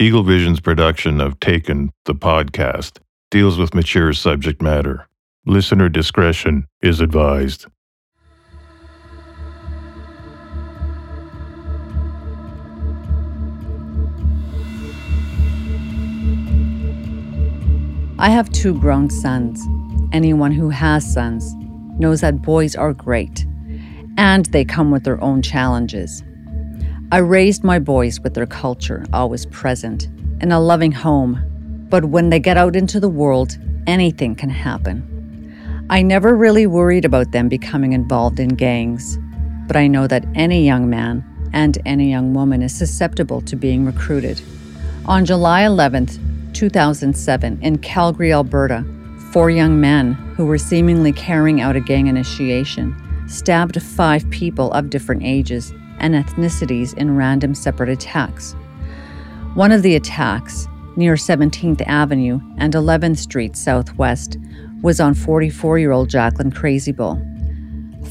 Eagle Vision's production of Taken, the podcast, deals with mature subject matter. Listener discretion is advised. I have two grown sons. Anyone who has sons knows that boys are great, and they come with their own challenges. I raised my boys with their culture always present in a loving home, but when they get out into the world, anything can happen. I never really worried about them becoming involved in gangs, but I know that any young man and any young woman is susceptible to being recruited. On July 11th, 2007, in Calgary, Alberta, four young men who were seemingly carrying out a gang initiation stabbed five people of different ages and ethnicities in random separate attacks. One of the attacks, near 17th Avenue and 11th Street Southwest, was on 44 year old Jacqueline Crazybull.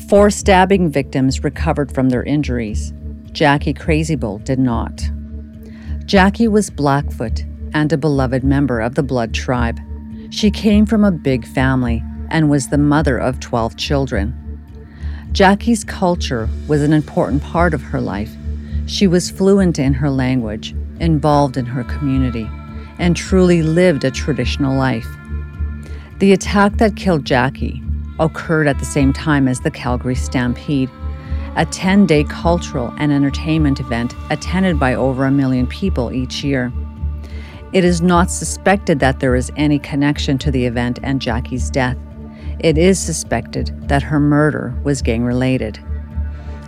Four stabbing victims recovered from their injuries. Jackie Crazybull did not. Jackie was Blackfoot and a beloved member of the Blood tribe. She came from a big family and was the mother of 12 children. Jackie's culture was an important part of her life. She was fluent in her language, involved in her community, and truly lived a traditional life. The attack that killed Jackie occurred at the same time as the Calgary Stampede, a 10 day cultural and entertainment event attended by over a million people each year. It is not suspected that there is any connection to the event and Jackie's death. It is suspected that her murder was gang related.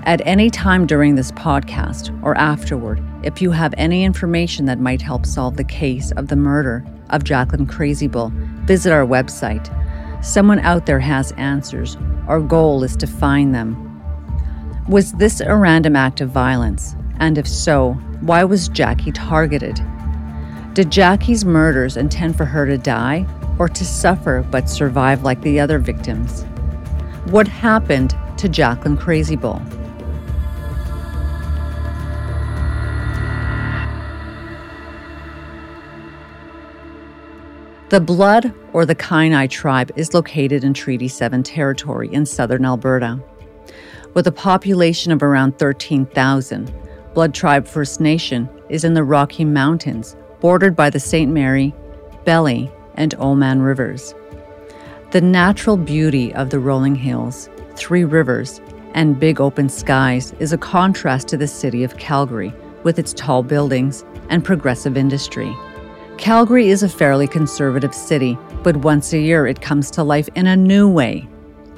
At any time during this podcast or afterward, if you have any information that might help solve the case of the murder of Jacqueline Crazybull, visit our website. Someone out there has answers. Our goal is to find them. Was this a random act of violence? And if so, why was Jackie targeted? Did Jackie's murders intend for her to die or to suffer but survive like the other victims? What happened to Jacqueline Crazybull? The Blood or the Kainai tribe is located in Treaty 7 territory in southern Alberta. With a population of around 13,000, Blood Tribe First Nation is in the Rocky Mountains bordered by the St. Mary, Belly, and Oldman rivers. The natural beauty of the rolling hills, three rivers, and big open skies is a contrast to the city of Calgary with its tall buildings and progressive industry. Calgary is a fairly conservative city, but once a year it comes to life in a new way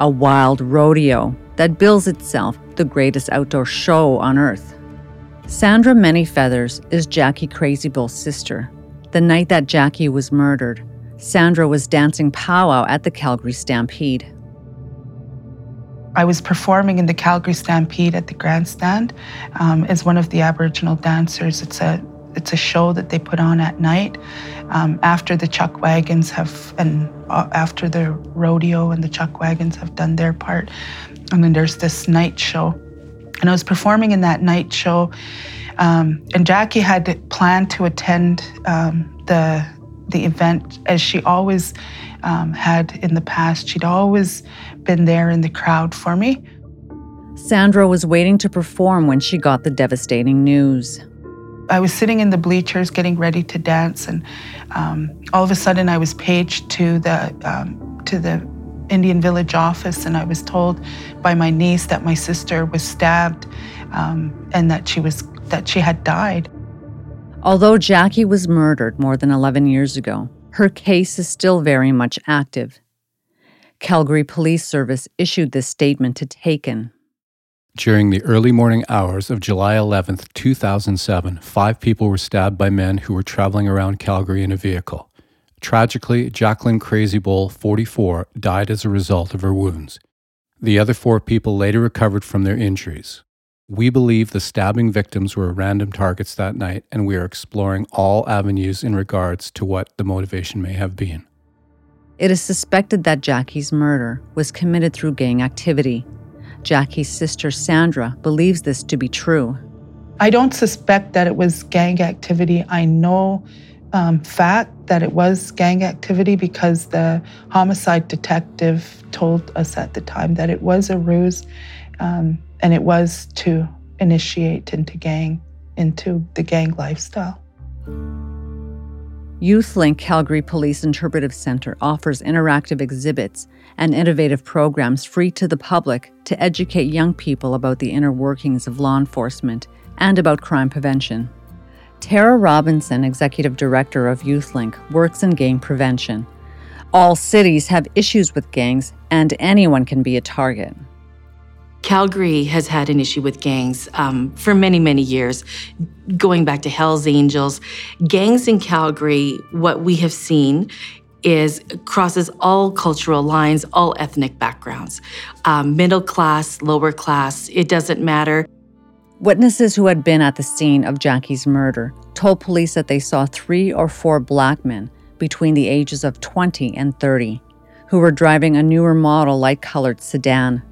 a wild rodeo that bills itself the greatest outdoor show on earth. Sandra Many Feathers is Jackie Crazybull's sister. The night that Jackie was murdered, Sandra was dancing powwow at the Calgary Stampede. I was performing in the Calgary Stampede at the grandstand um, as one of the Aboriginal dancers. It's a it's a show that they put on at night um, after the chuck wagons have and uh, after the rodeo and the chuck wagons have done their part, and then there's this night show and I was performing in that night show. Um, and Jackie had planned to attend um, the the event as she always um, had in the past. She'd always been there in the crowd for me. Sandra was waiting to perform when she got the devastating news. I was sitting in the bleachers getting ready to dance, and um, all of a sudden I was paged to the um, to the Indian Village office, and I was told by my niece that my sister was stabbed um, and that she was that she had died. Although Jackie was murdered more than 11 years ago, her case is still very much active. Calgary Police Service issued this statement to Taken. During the early morning hours of July 11, 2007, five people were stabbed by men who were traveling around Calgary in a vehicle. Tragically, Jacqueline Crazybull, 44, died as a result of her wounds. The other four people later recovered from their injuries. We believe the stabbing victims were random targets that night, and we are exploring all avenues in regards to what the motivation may have been. It is suspected that Jackie's murder was committed through gang activity. Jackie's sister Sandra believes this to be true. I don't suspect that it was gang activity. I know um, fact that it was gang activity because the homicide detective told us at the time that it was a ruse um, and it was to initiate into gang, into the gang lifestyle. YouthLink Calgary Police Interpretive Center offers interactive exhibits and innovative programs free to the public to educate young people about the inner workings of law enforcement and about crime prevention. Tara Robinson, Executive Director of YouthLink, works in gang prevention. All cities have issues with gangs, and anyone can be a target. Calgary has had an issue with gangs um, for many, many years, going back to Hell's Angels. Gangs in Calgary, what we have seen is crosses all cultural lines, all ethnic backgrounds, um, middle class, lower class, it doesn't matter. Witnesses who had been at the scene of Jackie's murder told police that they saw three or four black men between the ages of 20 and 30 who were driving a newer model light colored sedan.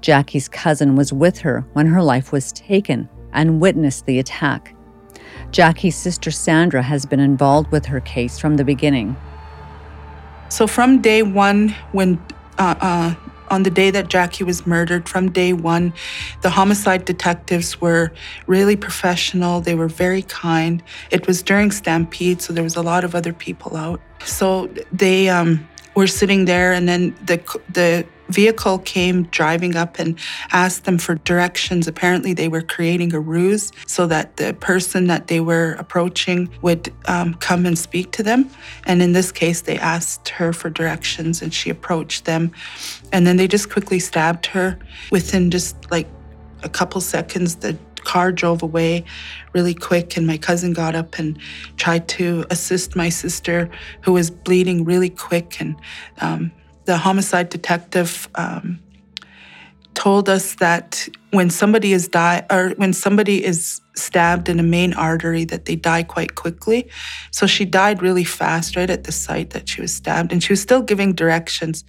Jackie's cousin was with her when her life was taken and witnessed the attack. Jackie's sister Sandra has been involved with her case from the beginning. So, from day one, when uh, uh, on the day that Jackie was murdered, from day one, the homicide detectives were really professional. They were very kind. It was during Stampede, so there was a lot of other people out. So they um, were sitting there, and then the the vehicle came driving up and asked them for directions. Apparently, they were creating a ruse so that the person that they were approaching would um, come and speak to them. And in this case, they asked her for directions and she approached them. And then they just quickly stabbed her. Within just like a couple seconds, the car drove away really quick and my cousin got up and tried to assist my sister who was bleeding really quick and um, the homicide detective um, told us that when somebody is die or when somebody is stabbed in a main artery that they die quite quickly. So she died really fast right at the site that she was stabbed and she was still giving directions.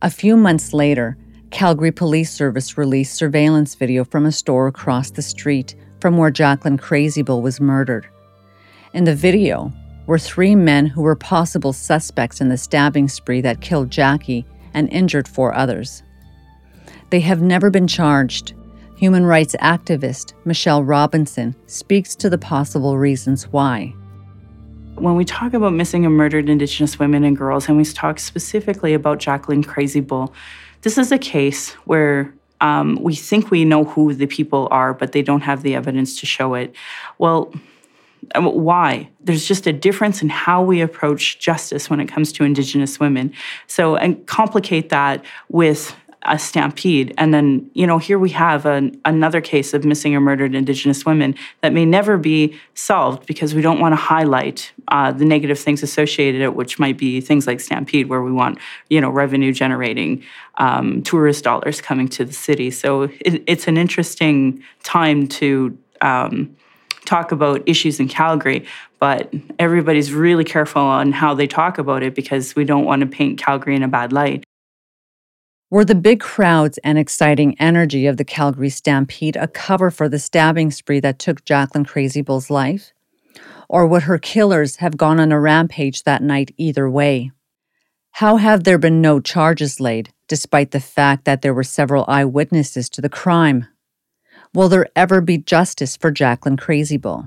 A few months later calgary police service released surveillance video from a store across the street from where jacqueline crazybull was murdered. In the video were three men who were possible suspects in the stabbing spree that killed Jackie and injured four others. They have never been charged. Human rights activist Michelle Robinson speaks to the possible reasons why. When we talk about missing and murdered Indigenous women and girls, and we talk specifically about Jacqueline Crazy Bull, this is a case where um, we think we know who the people are, but they don't have the evidence to show it. Well, why? There's just a difference in how we approach justice when it comes to Indigenous women. So, and complicate that with a stampede. And then, you know, here we have an, another case of missing or murdered Indigenous women that may never be solved because we don't want to highlight uh, the negative things associated, it, which might be things like stampede, where we want, you know, revenue generating um, tourist dollars coming to the city. So it, it's an interesting time to. Um, talk about issues in Calgary, but everybody's really careful on how they talk about it because we don't want to paint Calgary in a bad light. Were the big crowds and exciting energy of the Calgary Stampede a cover for the stabbing spree that took Jacqueline Crazybull's life? Or would her killers have gone on a rampage that night either way? How have there been no charges laid, despite the fact that there were several eyewitnesses to the crime? Will there ever be justice for Jacqueline Crazybull?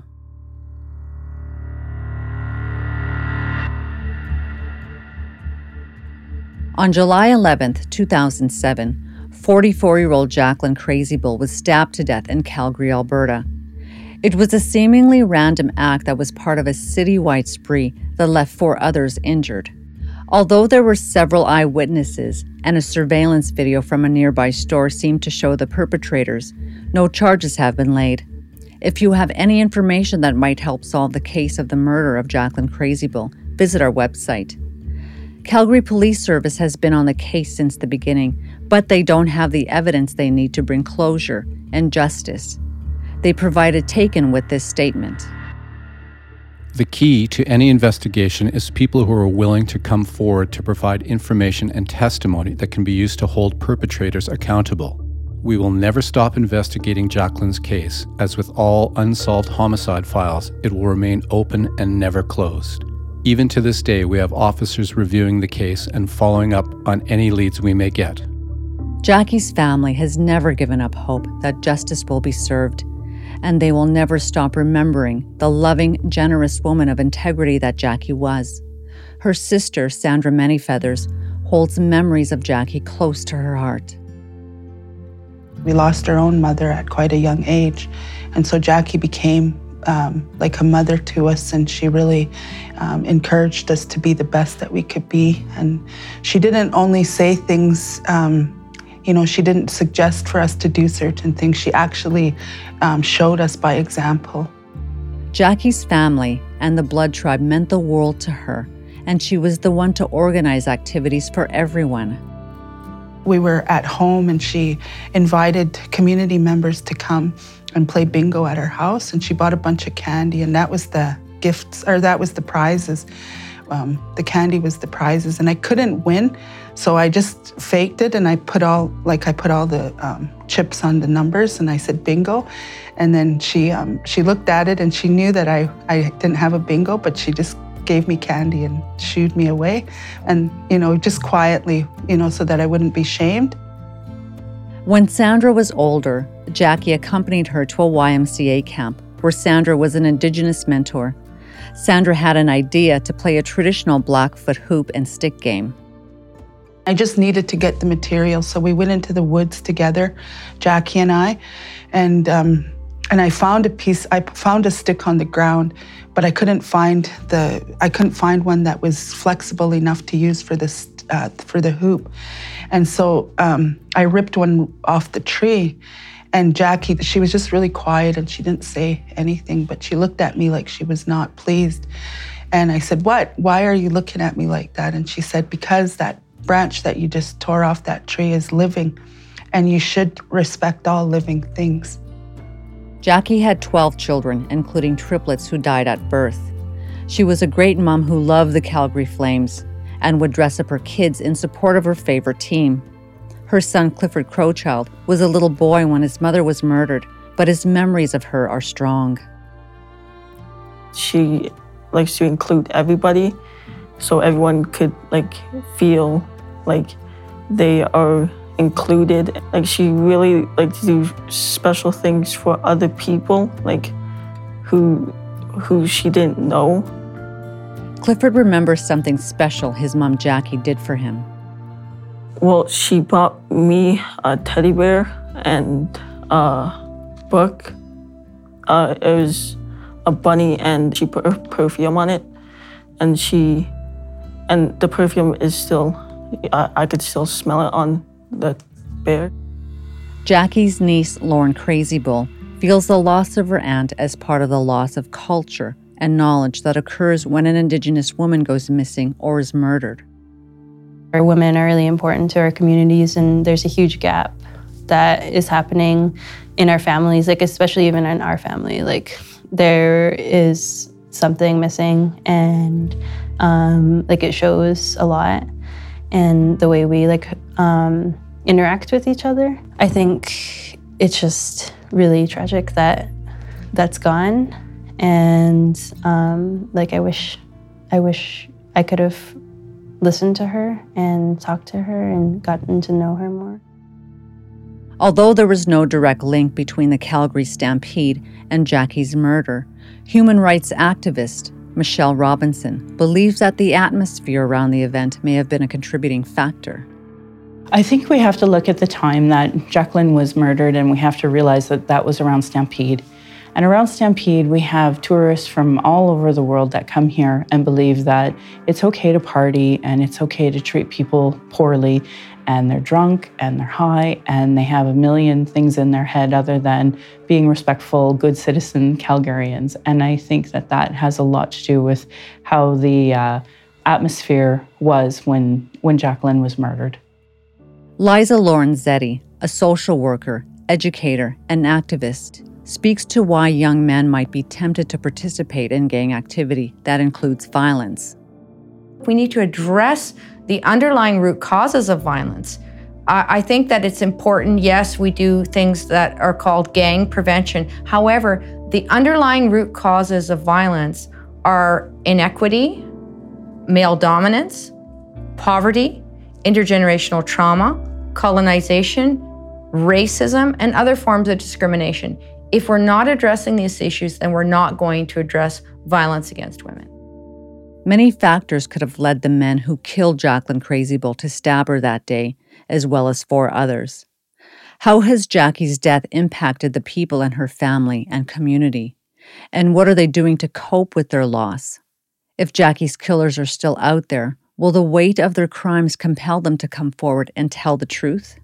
On July 11, 2007, 44 year old Jacqueline Crazybull was stabbed to death in Calgary, Alberta. It was a seemingly random act that was part of a citywide spree that left four others injured. Although there were several eyewitnesses and a surveillance video from a nearby store seemed to show the perpetrators, no charges have been laid. If you have any information that might help solve the case of the murder of Jacqueline Crazybull, visit our website. Calgary Police Service has been on the case since the beginning, but they don't have the evidence they need to bring closure and justice. They provided taken with this statement. The key to any investigation is people who are willing to come forward to provide information and testimony that can be used to hold perpetrators accountable. We will never stop investigating Jacqueline's case, as with all unsolved homicide files, it will remain open and never closed. Even to this day, we have officers reviewing the case and following up on any leads we may get. Jackie's family has never given up hope that justice will be served, and they will never stop remembering the loving, generous woman of integrity that Jackie was. Her sister, Sandra Manyfeathers, holds memories of Jackie close to her heart. We lost our own mother at quite a young age, and so Jackie became um, like a mother to us, and she really um, encouraged us to be the best that we could be. And she didn't only say things um, you know, she didn't suggest for us to do certain things. She actually um, showed us by example. Jackie's family and the blood tribe meant the world to her, and she was the one to organize activities for everyone. We were at home, and she invited community members to come and play bingo at her house, and she bought a bunch of candy, and that was the gifts, or that was the prizes. Um, the candy was the prizes, and I couldn't win, so I just faked it and I put all like I put all the um, chips on the numbers and I said bingo, and then she um, she looked at it and she knew that I I didn't have a bingo, but she just gave me candy and shooed me away, and you know just quietly, you know, so that I wouldn't be shamed. When Sandra was older, Jackie accompanied her to a YMCA camp where Sandra was an Indigenous mentor. Sandra had an idea to play a traditional Blackfoot hoop and stick game. I just needed to get the material, so we went into the woods together, Jackie and I, and um, and I found a piece. I found a stick on the ground, but I couldn't find the. I couldn't find one that was flexible enough to use for this uh, for the hoop, and so um, I ripped one off the tree. And Jackie, she was just really quiet and she didn't say anything, but she looked at me like she was not pleased. And I said, What? Why are you looking at me like that? And she said, Because that branch that you just tore off that tree is living, and you should respect all living things. Jackie had 12 children, including triplets who died at birth. She was a great mom who loved the Calgary Flames and would dress up her kids in support of her favorite team. Her son, Clifford Crowchild, was a little boy when his mother was murdered, but his memories of her are strong. She likes to include everybody so everyone could like feel like they are included. Like she really like to do special things for other people, like who who she didn't know. Clifford remembers something special his mom Jackie did for him. Well, she bought me a teddy bear and a book. Uh, it was a bunny, and she put perfume on it, and she, and the perfume is still I, I could still smell it on the bear. Jackie's niece, Lauren Crazy Bull, feels the loss of her aunt as part of the loss of culture and knowledge that occurs when an Indigenous woman goes missing or is murdered. Our women are really important to our communities, and there's a huge gap that is happening in our families, like especially even in our family. Like there is something missing, and um, like it shows a lot and the way we like um, interact with each other. I think it's just really tragic that that's gone, and um, like I wish, I wish I could have listened to her and talked to her and gotten to know her more. Although there was no direct link between the Calgary Stampede and Jackie's murder, human rights activist Michelle Robinson, believes that the atmosphere around the event may have been a contributing factor. I think we have to look at the time that Jacqueline was murdered and we have to realize that that was around Stampede. And around Stampede, we have tourists from all over the world that come here and believe that it's okay to party and it's okay to treat people poorly and they're drunk and they're high and they have a million things in their head other than being respectful, good citizen Calgarians. And I think that that has a lot to do with how the uh, atmosphere was when, when Jacqueline was murdered. Liza Lorenzetti, a social worker, educator, and activist, speaks to why young men might be tempted to participate in gang activity that includes violence. We need to address the underlying root causes of violence. I think that it's important. Yes, we do things that are called gang prevention. However, the underlying root causes of violence are inequity, male dominance, poverty, intergenerational trauma, colonization, racism, and other forms of discrimination. If we're not addressing these issues, then we're not going to address violence against women. Many factors could have led the men who killed Jacqueline Crazy Bull to stab her that day, as well as four others. How has Jackie's death impacted the people in her family and community? And what are they doing to cope with their loss? If Jackie's killers are still out there, will the weight of their crimes compel them to come forward and tell the truth?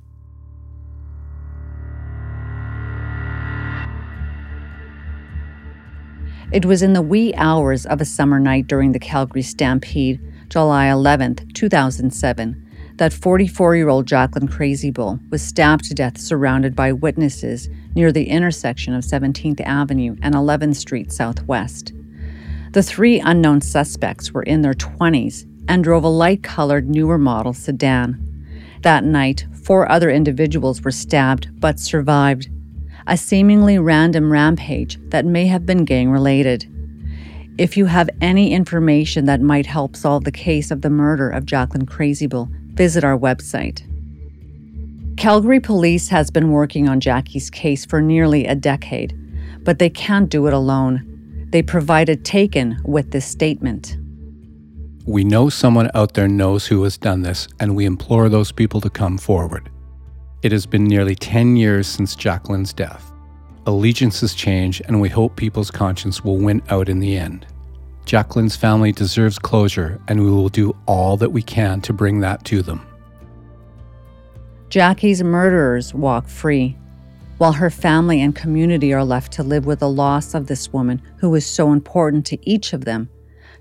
It was in the wee hours of a summer night during the Calgary Stampede, July 11, 2007, that 44 year old Jacqueline Crazy Bull was stabbed to death surrounded by witnesses near the intersection of 17th Avenue and 11th Street Southwest. The three unknown suspects were in their 20s and drove a light colored newer model sedan. That night, four other individuals were stabbed but survived a seemingly random rampage that may have been gang related. If you have any information that might help solve the case of the murder of Jacqueline Crazybull, visit our website. Calgary Police has been working on Jackie's case for nearly a decade, but they can't do it alone. They provided Taken with this statement. We know someone out there knows who has done this, and we implore those people to come forward. It has been nearly 10 years since Jacqueline's death. Allegiances change, and we hope people's conscience will win out in the end. Jacqueline's family deserves closure, and we will do all that we can to bring that to them. Jackie's murderers walk free, while her family and community are left to live with the loss of this woman who was so important to each of them.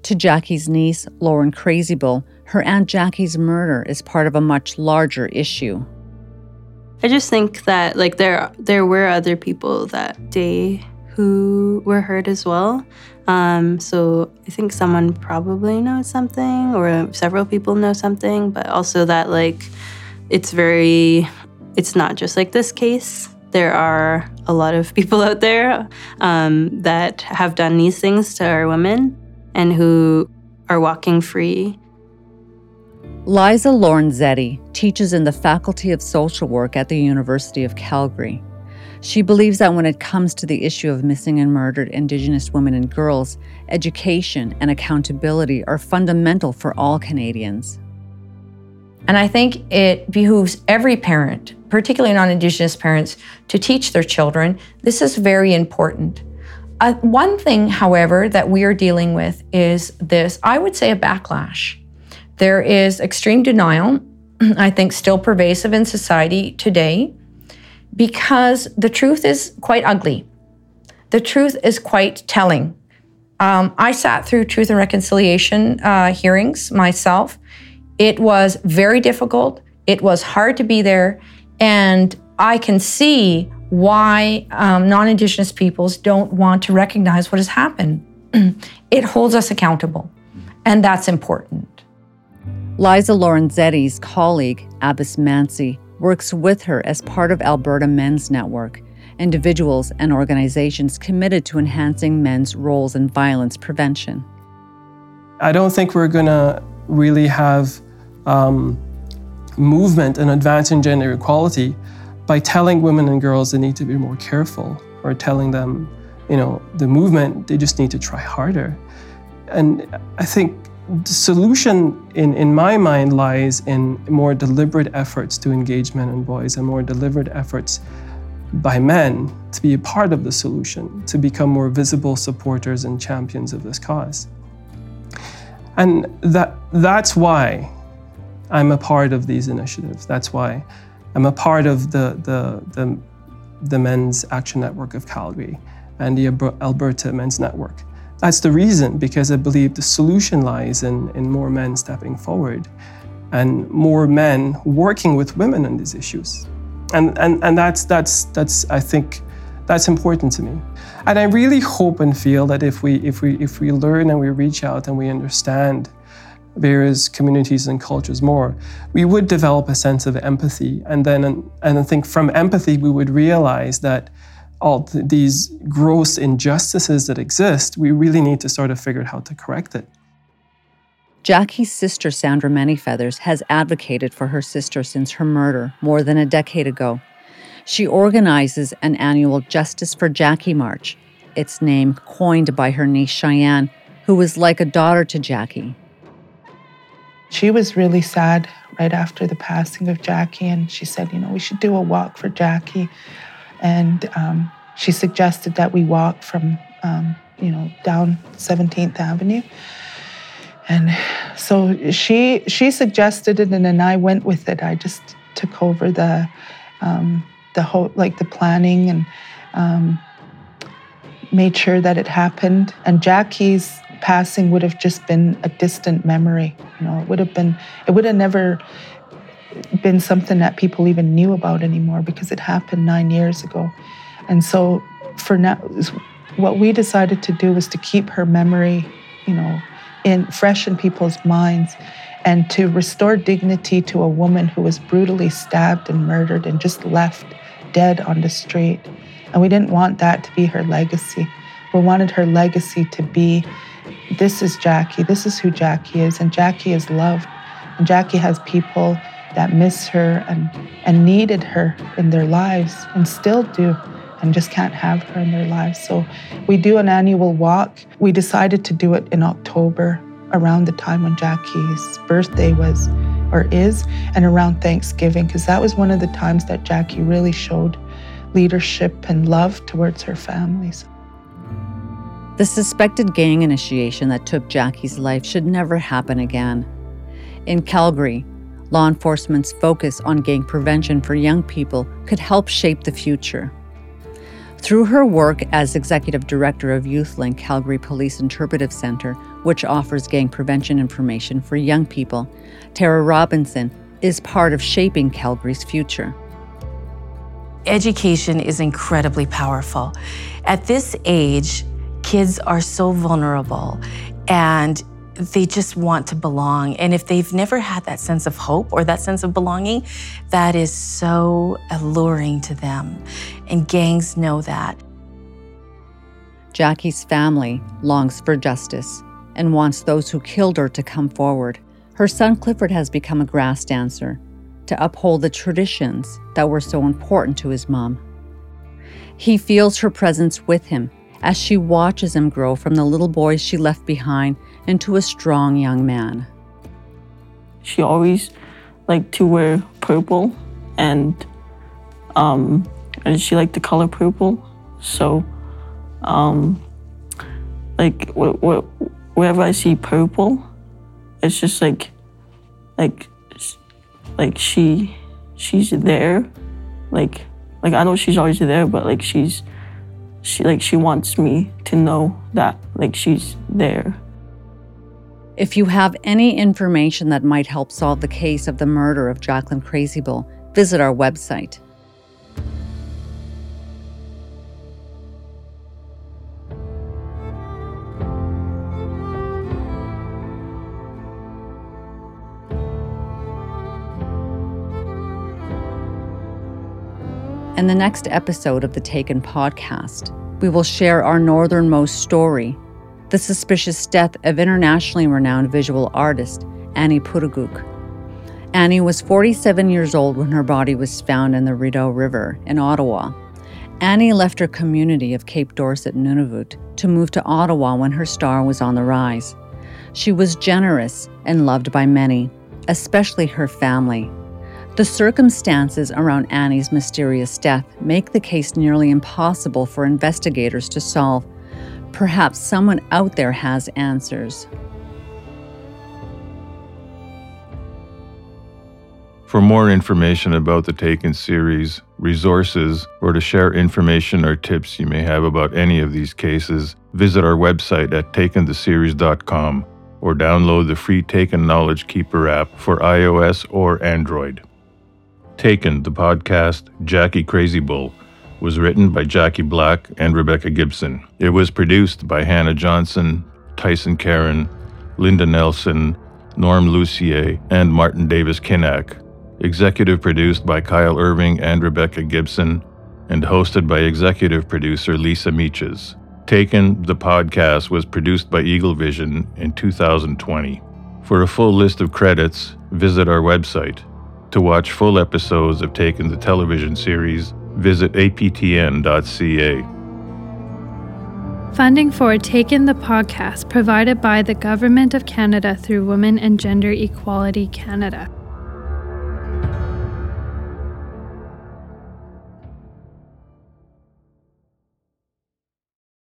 To Jackie's niece, Lauren Crazybull, her Aunt Jackie's murder is part of a much larger issue. I just think that like there there were other people that day who were hurt as well. Um, so I think someone probably knows something, or several people know something, but also that like it's very, it's not just like this case. There are a lot of people out there um, that have done these things to our women and who are walking free Liza Lorenzetti teaches in the Faculty of Social Work at the University of Calgary. She believes that when it comes to the issue of missing and murdered Indigenous women and girls, education and accountability are fundamental for all Canadians. And I think it behooves every parent, particularly non Indigenous parents, to teach their children. This is very important. Uh, one thing, however, that we are dealing with is this I would say a backlash. There is extreme denial, I think, still pervasive in society today because the truth is quite ugly. The truth is quite telling. Um, I sat through Truth and Reconciliation uh, hearings myself. It was very difficult. It was hard to be there. And I can see why um, non Indigenous peoples don't want to recognize what has happened. it holds us accountable, and that's important. Liza Lorenzetti's colleague, Abbas Mansi, works with her as part of Alberta Men's Network, individuals and organizations committed to enhancing men's roles in violence prevention. I don't think we're going to really have um, movement and advance in gender equality by telling women and girls they need to be more careful or telling them, you know, the movement, they just need to try harder. And I think the solution, in, in my mind, lies in more deliberate efforts to engage men and boys and more deliberate efforts by men to be a part of the solution, to become more visible supporters and champions of this cause. And that, that's why I'm a part of these initiatives. That's why I'm a part of the, the, the, the Men's Action Network of Calgary and the Alberta Men's Network. That's the reason, because I believe the solution lies in, in more men stepping forward and more men working with women on these issues. And, and, and that's, that's, that's, I think, that's important to me. And I really hope and feel that if we, if we, if we learn and we reach out and we understand various communities and cultures more, we would develop a sense of empathy. And then, and I think from empathy, we would realize that all th- these gross injustices that exist, we really need to sort of figure out how to correct it. Jackie's sister, Sandra Manyfeathers, has advocated for her sister since her murder more than a decade ago. She organizes an annual Justice for Jackie March, its name coined by her niece Cheyenne, who was like a daughter to Jackie. She was really sad right after the passing of Jackie, and she said, You know, we should do a walk for Jackie. And um, she suggested that we walk from, um, you know, down 17th Avenue. And so she she suggested it, and then I went with it. I just took over the um, the whole like the planning and um, made sure that it happened. And Jackie's passing would have just been a distant memory. You know, it would have been it would have never been something that people even knew about anymore because it happened nine years ago. And so for now, what we decided to do was to keep her memory, you know, in fresh in people's minds and to restore dignity to a woman who was brutally stabbed and murdered and just left dead on the street. And we didn't want that to be her legacy. We wanted her legacy to be this is Jackie, this is who Jackie is, and Jackie is loved. And Jackie has people that miss her and, and needed her in their lives and still do and just can't have her in their lives. So we do an annual walk. We decided to do it in October around the time when Jackie's birthday was or is and around Thanksgiving because that was one of the times that Jackie really showed leadership and love towards her families. The suspected gang initiation that took Jackie's life should never happen again. In Calgary, law enforcement's focus on gang prevention for young people could help shape the future. Through her work as executive director of YouthLink Calgary Police Interpretive Center, which offers gang prevention information for young people, Tara Robinson is part of shaping Calgary's future. Education is incredibly powerful. At this age, kids are so vulnerable and they just want to belong. And if they've never had that sense of hope or that sense of belonging, that is so alluring to them. And gangs know that. Jackie's family longs for justice and wants those who killed her to come forward. Her son Clifford has become a grass dancer to uphold the traditions that were so important to his mom. He feels her presence with him as she watches him grow from the little boy she left behind into a strong young man. She always liked to wear purple and um, and she liked the color purple. So um, like wh- wh- wherever I see purple, it's just like like like she she's there. Like like I know she's always there, but like she's she like she wants me to know that like she's there. If you have any information that might help solve the case of the murder of Jacqueline Crazybull, visit our website. In the next episode of the Taken podcast, we will share our northernmost story the suspicious death of internationally renowned visual artist Annie Pootoogook. Annie was 47 years old when her body was found in the Rideau River in Ottawa. Annie left her community of Cape Dorset, Nunavut, to move to Ottawa when her star was on the rise. She was generous and loved by many, especially her family. The circumstances around Annie's mysterious death make the case nearly impossible for investigators to solve. Perhaps someone out there has answers. For more information about the Taken series, resources, or to share information or tips you may have about any of these cases, visit our website at takentheseries.com or download the free Taken Knowledge Keeper app for iOS or Android. Taken, the podcast Jackie Crazy Bull, was written by Jackie Black and Rebecca Gibson. It was produced by Hannah Johnson, Tyson Karen, Linda Nelson, Norm Lucier, and Martin Davis Kinnack. Executive produced by Kyle Irving and Rebecca Gibson, and hosted by executive producer Lisa Meeches. Taken, the podcast was produced by Eagle Vision in 2020. For a full list of credits, visit our website. To watch full episodes of Taken the television series, visit aptn.ca. Funding for Taken the Podcast provided by the Government of Canada through Women and Gender Equality Canada.